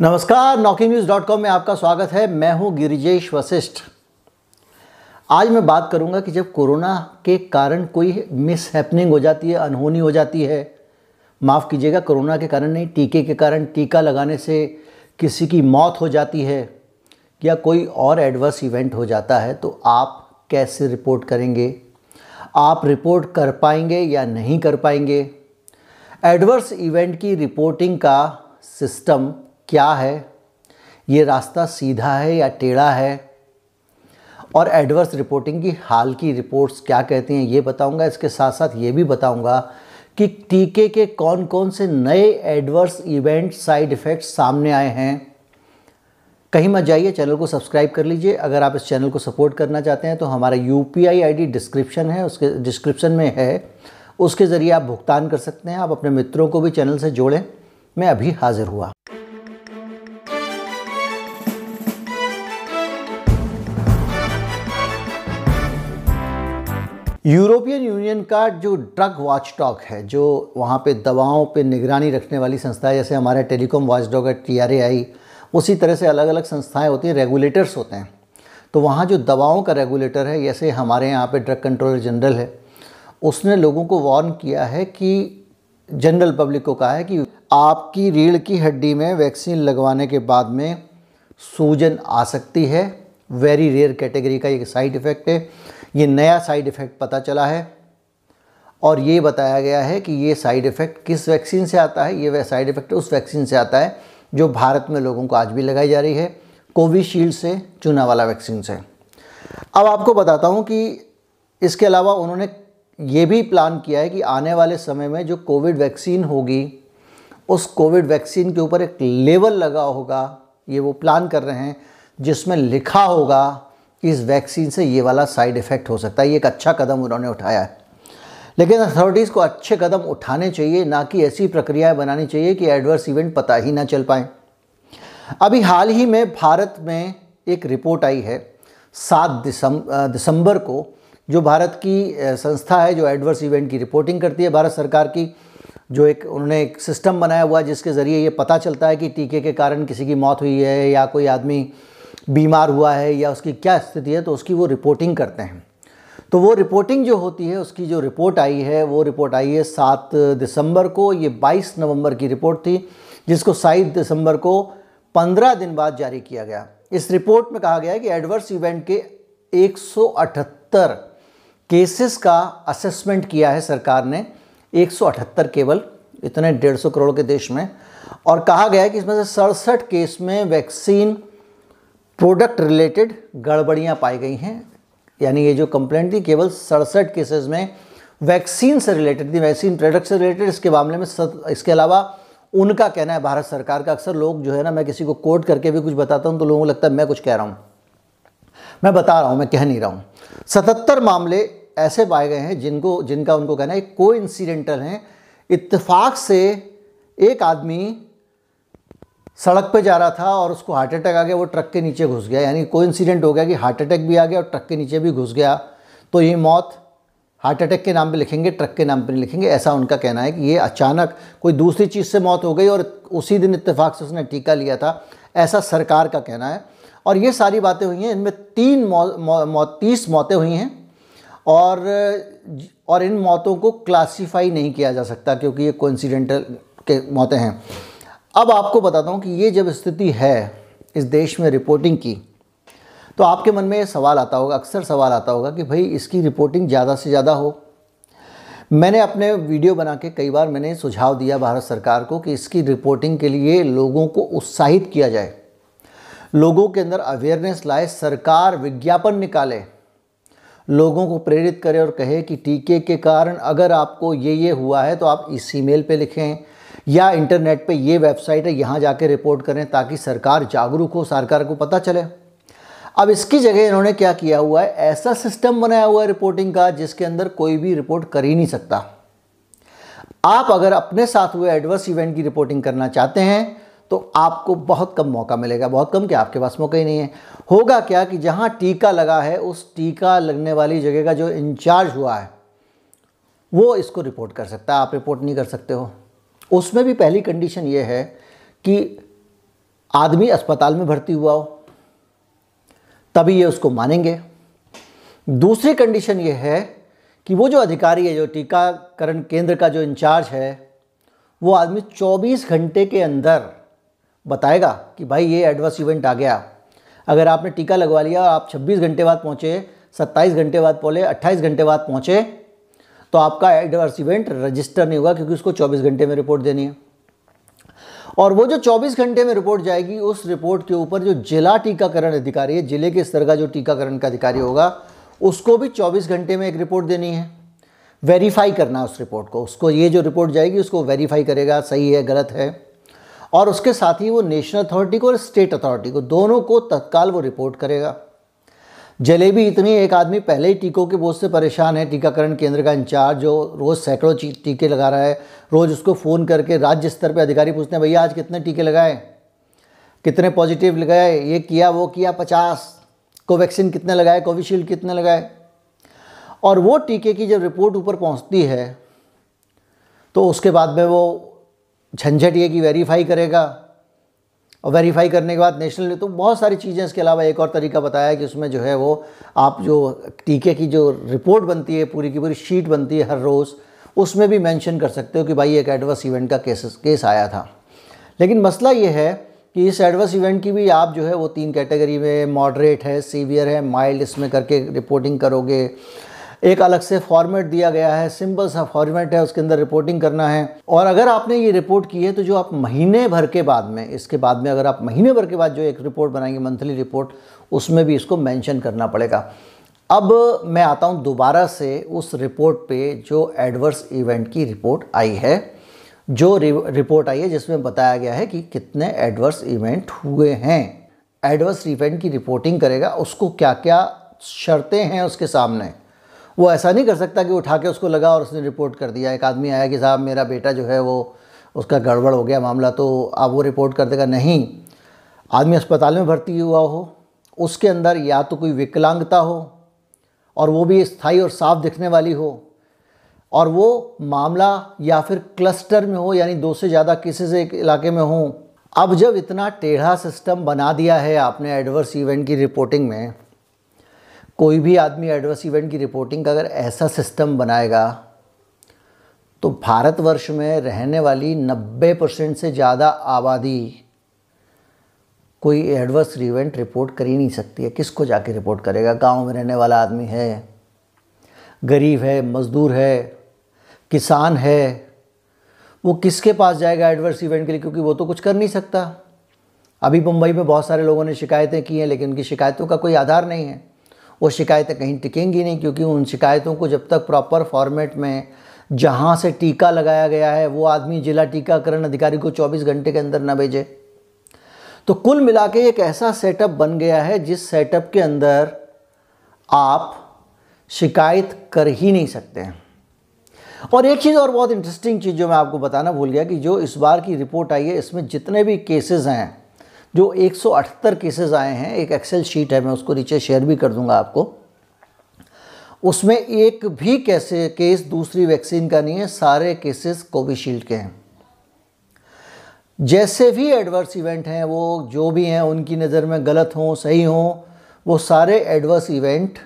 नमस्कार knocking news dot com में आपका स्वागत है। मैं हूँ गिरिजेश वशिष्ठ। आज मैं बात करूँगा कि जब कोरोना के कारण कोई मिस हैपनिंग हो जाती है, अनहोनी हो जाती है, माफ़ कीजिएगा, कोरोना के कारण नहीं, टीके के कारण, टीका लगाने से किसी की मौत हो जाती है या कोई और एडवर्स इवेंट हो जाता है तो आप कैसे रिपोर्ट करेंगे? आप रिपोर्ट कर पाएँगे या नहीं कर पाएँगे? एडवर्स इवेंट की रिपोर्टिंग का सिस्टम क्या है? ये रास्ता सीधा है या टेढ़ा है? और एडवर्स रिपोर्टिंग की हाल की रिपोर्ट्स क्या कहती हैं ये बताऊँगा। इसके साथ साथ ये भी बताऊँगा कि टीके के कौन कौन से नए एडवर्स इवेंट साइड इफ़ेक्ट्स सामने आए हैं। कहीं मत जाइए, चैनल को सब्सक्राइब कर लीजिए। अगर आप इस चैनल को सपोर्ट करना चाहते हैं तो हमारा यू पी आई डिस्क्रिप्शन है, उसके डिस्क्रिप्शन में है। उसके ज़रिए आप भुगतान कर सकते हैं। आप अपने मित्रों को भी चैनल से जोड़ें। मैं अभी हाजिर हुआ। यूरोपियन यूनियन का जो ड्रग वॉच डॉग है, जो वहाँ पे दवाओं पे निगरानी रखने वाली संस्था है, जैसे हमारे टेलीकॉम वॉच डॉग है टी उसी तरह से अलग अलग संस्थाएँ होती हैं, रेगुलेटर्स होते हैं। तो वहाँ जो दवाओं का रेगुलेटर है, जैसे हमारे यहाँ पे ड्रग कंट्रोलर जनरल है, उसने लोगों को वार्न किया है कि, जनरल पब्लिक को कहा है कि आपकी रीढ़ की हड्डी में वैक्सीन लगवाने के बाद में सूजन आ सकती है। वेरी रेयर कैटेगरी का एक साइड इफ़ेक्ट है। ये नया साइड इफ़ेक्ट पता चला है और ये बताया गया है कि ये साइड इफ़ेक्ट किस वैक्सीन से आता है, ये साइड इफ़ेक्ट उस वैक्सीन से आता है जो भारत में लोगों को आज भी लगाई जा रही है, कोविशील्ड से चुना वाला वैक्सीन से। अब आपको बताता हूँ कि इसके अलावा उन्होंने ये भी प्लान किया है कि आने वाले समय में जो कोविड वैक्सीन होगी, उस कोविड वैक्सीन के ऊपर एक लेवल लगा होगा, ये वो प्लान कर रहे हैं जिसमें लिखा होगा कि इस वैक्सीन से ये वाला साइड इफ़ेक्ट हो सकता है, ये एक अच्छा कदम उन्होंने उठाया है। लेकिन अथॉरिटीज़ को अच्छे कदम उठाने चाहिए, ना कि ऐसी प्रक्रियाएँ बनानी चाहिए कि एडवर्स इवेंट पता ही ना चल पाए। अभी हाल ही में भारत में एक रिपोर्ट आई है, सात दिसंबर दिसंबर को, जो भारत की संस्था है, जो एडवर्स इवेंट की रिपोर्टिंग करती है, भारत सरकार की, जो एक, उन्होंने एक सिस्टम बनाया हुआ है जिसके ज़रिए ये पता चलता है कि टीके के कारण किसी की मौत हुई है या कोई आदमी बीमार हुआ है या उसकी क्या स्थिति है तो उसकी वो रिपोर्टिंग करते हैं। तो वो रिपोर्टिंग जो होती है, उसकी जो रिपोर्ट आई है, वो रिपोर्ट आई है सात दिसंबर को। ये बाईस नवंबर की रिपोर्ट थी, जिसको सात दिसंबर को पंद्रह दिन बाद जारी किया गया। इस रिपोर्ट में कहा गया है कि एडवर्स इवेंट के एक सौ अठहत्तर केसेस का असेसमेंट किया है सरकार ने। 178 केवल, इतने डेढ़ सौ करोड़ के देश में। और कहा गया है कि इसमें से सड़सठ केस में वैक्सीन प्रोडक्ट रिलेटेड गड़बड़ियाँ पाई गई हैं। यानी ये जो कंप्लेंट थी केवल सड़सठ केसेस में वैक्सीन से रिलेटेड थी वैक्सीन प्रोडक्ट से रिलेटेड इसके मामले में सत, इसके अलावा उनका कहना है भारत सरकार का अक्सर लोग जो है ना मैं किसी को कोट करके भी कुछ बताता हूँ तो लोगों को लगता है मैं कुछ कह रहा हूँ। मैं बता रहा हूँ मैं कह नहीं रहा हूँ। सतहत्तर मामले ऐसे पाए गए हैं जिनको जिनका उनको कहना है को इंसिडेंटल हैं। इत्तेफाक से एक आदमी सड़क पे जा रहा था और उसको हार्ट अटैक आ गया वो ट्रक के नीचे घुस गया। यानी कोई इंसिडेंट हो गया कि हार्ट अटैक भी आ गया और ट्रक के नीचे भी घुस गया। तो ये मौत हार्ट अटैक के नाम पे लिखेंगे ट्रक के नाम पे नहीं लिखेंगे ऐसा उनका कहना है कि ये अचानक कोई दूसरी चीज़ से मौत हो गई और उसी दिन इत्तेफाक से उसने टीका लिया था। ऐसा सरकार का कहना है। और ये सारी बातें हुई हैं इनमें तीन मौ, तीस मौतें हुई हैं और और इन मौतों को क्लासीफाई नहीं किया जा सकता क्योंकि ये कोइंसिडेंटल के मौतें हैं। अब आपको बताता हूँ कि ये जब स्थिति है इस देश में रिपोर्टिंग की तो आपके मन में ये सवाल आता होगा, अक्सर सवाल आता होगा कि भाई इसकी रिपोर्टिंग ज़्यादा से ज़्यादा हो। मैंने अपने वीडियो बना के कई बार मैंने सुझाव दिया भारत सरकार को कि इसकी रिपोर्टिंग के लिए लोगों को उत्साहित किया जाए। लोगों के अंदर अवेयरनेस लाए, सरकार विज्ञापन निकाले। लोगों को प्रेरित करे और कहे कि टीके के कारण अगर आपको ये ये हुआ है तो आप इस ईमेल पे लिखें या इंटरनेट पे ये वेबसाइट है, यहाँ जाके रिपोर्ट करें ताकि सरकार जागरूक हो, सरकार को पता चले। अब इसकी जगह इन्होंने क्या किया हुआ है? ऐसा सिस्टम बनाया हुआ है रिपोर्टिंग का, जिसके अंदर कोई भी रिपोर्ट कर ही नहीं सकता। आप अगर अपने साथ हुए एडवर्स इवेंट की रिपोर्टिंग करना चाहते हैं तो आपको बहुत कम मौका मिलेगा। बहुत कम क्या? आपके पास मौका ही नहीं है। होगा क्या कि जहाँ टीका लगा है, उस टीका लगने वाली जगह का जो इंचार्ज हुआ है, वो इसको रिपोर्ट कर सकता है। आप रिपोर्ट नहीं कर सकते हो। उसमें भी पहली कंडीशन ये है कि आदमी अस्पताल में भर्ती हुआ हो, तभी ये उसको मानेंगे। दूसरी कंडीशन ये है कि वो जो अधिकारी है, जो टीकाकरण केंद्र का जो इंचार्ज है, वो आदमी 24 घंटे के अंदर बताएगा कि भाई ये एडवर्स इवेंट आ गया। अगर आपने टीका लगवा लिया आप 26 घंटे बाद पहुँचे 27 घंटे बाद पहुँचे 28 घंटे बाद पहुँचे तो आपका एडवर्स इवेंट रजिस्टर नहीं होगा क्योंकि उसको 24 घंटे में रिपोर्ट देनी है। और वो जो 24 घंटे में रिपोर्ट जाएगी, उस रिपोर्ट के ऊपर जो जिला टीकाकरण अधिकारी है, ज़िले के स्तर का जो टीकाकरण का अधिकारी होगा, उसको भी 24 घंटे में एक रिपोर्ट देनी है। वेरीफाई करना है उस रिपोर्ट को। उसको ये जो रिपोर्ट जाएगी, उसको वेरीफाई करेगा, सही है, गलत है। और उसके साथ ही वो नेशनल अथॉरिटी को और स्टेट अथॉरिटी को, दोनों को तत्काल वो रिपोर्ट करेगा। जलेबी इतनी, एक आदमी पहले ही टीकों के बोझ से परेशान है। टीकाकरण केंद्र का इंचार्ज जो रोज़ सैकड़ों टीके लगा रहा है, रोज़ उसको फ़ोन करके राज्य स्तर पर अधिकारी पूछते हैं, भैया, आज कितने टीके लगाए? कितने पॉजिटिव लगाए? ये किया, वो किया, पचास। कोवैक्सीन कितने लगाए? कोविशील्ड कितने लगाए? और वो टीके की जब रिपोर्ट ऊपर पहुँचती है तो उसके बाद में वो झंझट ये कि वेरीफाई करेगा। और वेरीफाई करने के बाद नेशनल तो बहुत सारी चीज़ें इसके अलावा एक और तरीका बताया कि उसमें जो है वो आप जो टीके की जो रिपोर्ट बनती है, पूरी की पूरी शीट बनती है हर रोज़, उसमें भी मेंशन कर सकते हो कि भाई एक एडवर्स इवेंट का केस केस आया था। लेकिन मसला ये है कि इस एडवर्स इवेंट की भी आप जो है वो तीन कैटेगरी में मॉडरेट है सीवियर है माइल्ड इसमें करके रिपोर्टिंग करोगे। एक अलग से फॉर्मेट दिया गया है सिंपल सा फॉर्मेट है, उसके अंदर रिपोर्टिंग करना है। और अगर आपने ये रिपोर्ट की है तो जो आप महीने भर के बाद में, इसके बाद में अगर आप महीने भर के बाद जो एक रिपोर्ट बनाएँगे मंथली रिपोर्ट उसमें भी इसको मैंशन करना पड़ेगा। अब मैं आता हूँ दोबारा से उस रिपोर्ट पे जो एडवर्स इवेंट की रिपोर्ट आई है। जो रिपोर्ट आई है, जिसमें बताया गया है कि कितने एडवर्स इवेंट हुए हैं। एडवर्स इवेंट की रिपोर्टिंग करेगा, उसको क्या क्या शर्तें हैं उसके सामने? वो ऐसा नहीं कर सकता कि उठा के उसको लगा और उसने रिपोर्ट कर दिया। एक आदमी आया कि साहब, मेरा बेटा जो है वो, उसका गड़बड़ हो गया मामला तो आप वो रिपोर्ट कर देगा। नहीं, आदमी अस्पताल में भर्ती हुआ हो, उसके अंदर या तो कोई विकलांगता हो और वो भी स्थायी और साफ़ दिखने वाली हो और वो मामला या फिर क्लस्टर में हो, यानी दो से ज़्यादा केसेस एक इलाके में हो। अब जब इतना टेढ़ा सिस्टम बना दिया है आपने एडवर्स इवेंट की रिपोर्टिंग में कोई भी आदमी एडवर्स इवेंट की रिपोर्टिंग का अगर ऐसा सिस्टम बनाएगा तो भारतवर्ष में रहने वाली 90 परसेंट से ज़्यादा आबादी कोई एडवर्स इवेंट रिपोर्ट कर ही नहीं सकती है। किसको जाके रिपोर्ट करेगा? गाँव में रहने वाला आदमी है, गरीब है, मज़दूर है, किसान है, वो किसके पास जाएगा एडवर्स इवेंट के लिए? क्योंकि वो तो कुछ कर नहीं सकता। अभी मुंबई में बहुत सारे लोगों ने शिकायतें की हैं, लेकिन उनकी शिकायतों का कोई आधार नहीं है। वो शिकायतें कहीं टिकेंगी नहीं, क्योंकि उन शिकायतों को जब तक प्रॉपर फॉर्मेट में जहाँ से टीका लगाया गया है, वो आदमी जिला टीकाकरण अधिकारी को 24 घंटे के अंदर ना भेजे। तो कुल मिला के एक ऐसा सेटअप बन गया है जिस सेटअप के अंदर आप शिकायत कर ही नहीं सकते हैं। और एक चीज़ और बहुत इंटरेस्टिंग चीज़ जो मैं आपको बताना भूल गया कि जो इस बार की रिपोर्ट आई है, इसमें जितने भी केसेस हैं जो 178 केसेस आए हैं, एक एक्सेल शीट है, मैं उसको नीचे शेयर भी कर दूँगा आपको। उसमें एक भी कैसे केस दूसरी वैक्सीन का नहीं है, सारे केसेस कोविशील्ड के हैं। जैसे भी एडवर्स इवेंट हैं, वो जो भी हैं, उनकी नज़र में गलत हों, सही हों, वो सारे एडवर्स इवेंट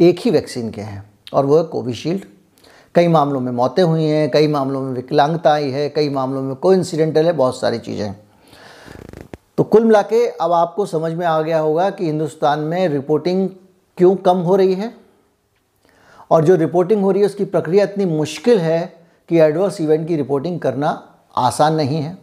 एक ही वैक्सीन के हैं और वो है कोविशील्ड कई मामलों में मौतें हुई हैं, कई मामलों में विकलांगता आई है, कई मामलों में को इंसिडेंटल है, बहुत सारी चीज़ें। तो कुल मिला के अब आपको समझ में आ गया होगा कि हिंदुस्तान में रिपोर्टिंग क्यों कम हो रही है। और जो रिपोर्टिंग हो रही है, उसकी प्रक्रिया इतनी मुश्किल है कि एडवर्स इवेंट की रिपोर्टिंग करना आसान नहीं है।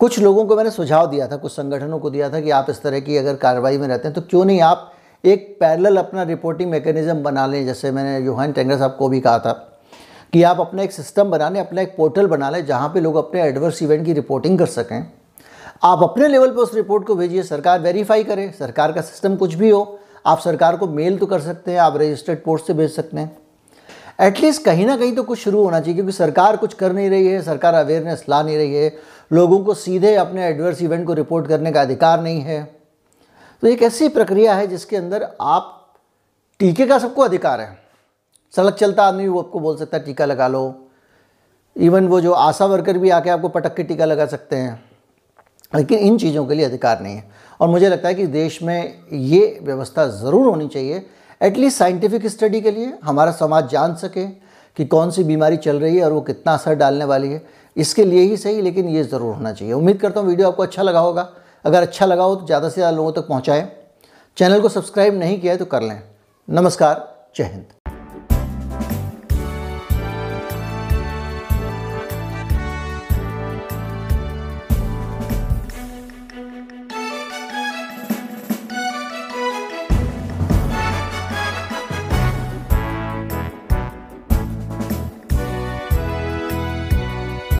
कुछ लोगों को मैंने सुझाव दिया था, कुछ संगठनों को दिया था कि आप इस तरह की अगर कार्रवाई में रहते हैं तो क्यों नहीं आप एक पैरेलल अपना रिपोर्टिंग मैकेनिज़्म बना लें, जैसे मैंने योहान टेंगर साहब को भी कहा था, कि आप अपना एक सिस्टम बना लें, अपना एक पोर्टल बना लें, जहाँ पे लोग अपने एडवर्स इवेंट की रिपोर्टिंग कर सकें। आप अपने लेवल पर उस रिपोर्ट को भेजिए, सरकार वेरीफाई करे, सरकार का सिस्टम कुछ भी हो, आप सरकार को मेल तो कर सकते हैं, आप रजिस्टर्ड पोस्ट से भेज सकते हैं। एटलीस्ट कहीं ना कहीं तो कुछ शुरू होना चाहिए, क्योंकि सरकार कुछ कर नहीं रही है, सरकार अवेयरनेस ला नहीं रही है, लोगों को सीधे अपने एडवर्स इवेंट को रिपोर्ट करने का अधिकार नहीं है। तो एक ऐसी प्रक्रिया है जिसके अंदर आप टीके का सबको अधिकार है। सड़क चलता आदमी वो आपको बोल सकता है, टीका लगा लो। इवन वो जो आशा वर्कर भी आके आपको पटक के टीका लगा सकते हैं। लेकिन इन चीज़ों के लिए अधिकार नहीं है। और मुझे लगता है कि देश में ये व्यवस्था ज़रूर होनी चाहिए एटलीस्ट साइंटिफिक स्टडी के लिए, हमारा समाज जान सके कि कौन सी बीमारी चल रही है और वो कितना असर डालने वाली है। इसके लिए ही सही, लेकिन ये ज़रूर होना चाहिए। उम्मीद करता हूँ वीडियो आपको अच्छा लगा होगा। अगर अच्छा लगा हो तो ज़्यादा से ज़्यादा लोगों तक पहुँचाएँ। चैनल को सब्सक्राइब नहीं किया है तो कर लें। नमस्कार, जय हिंद।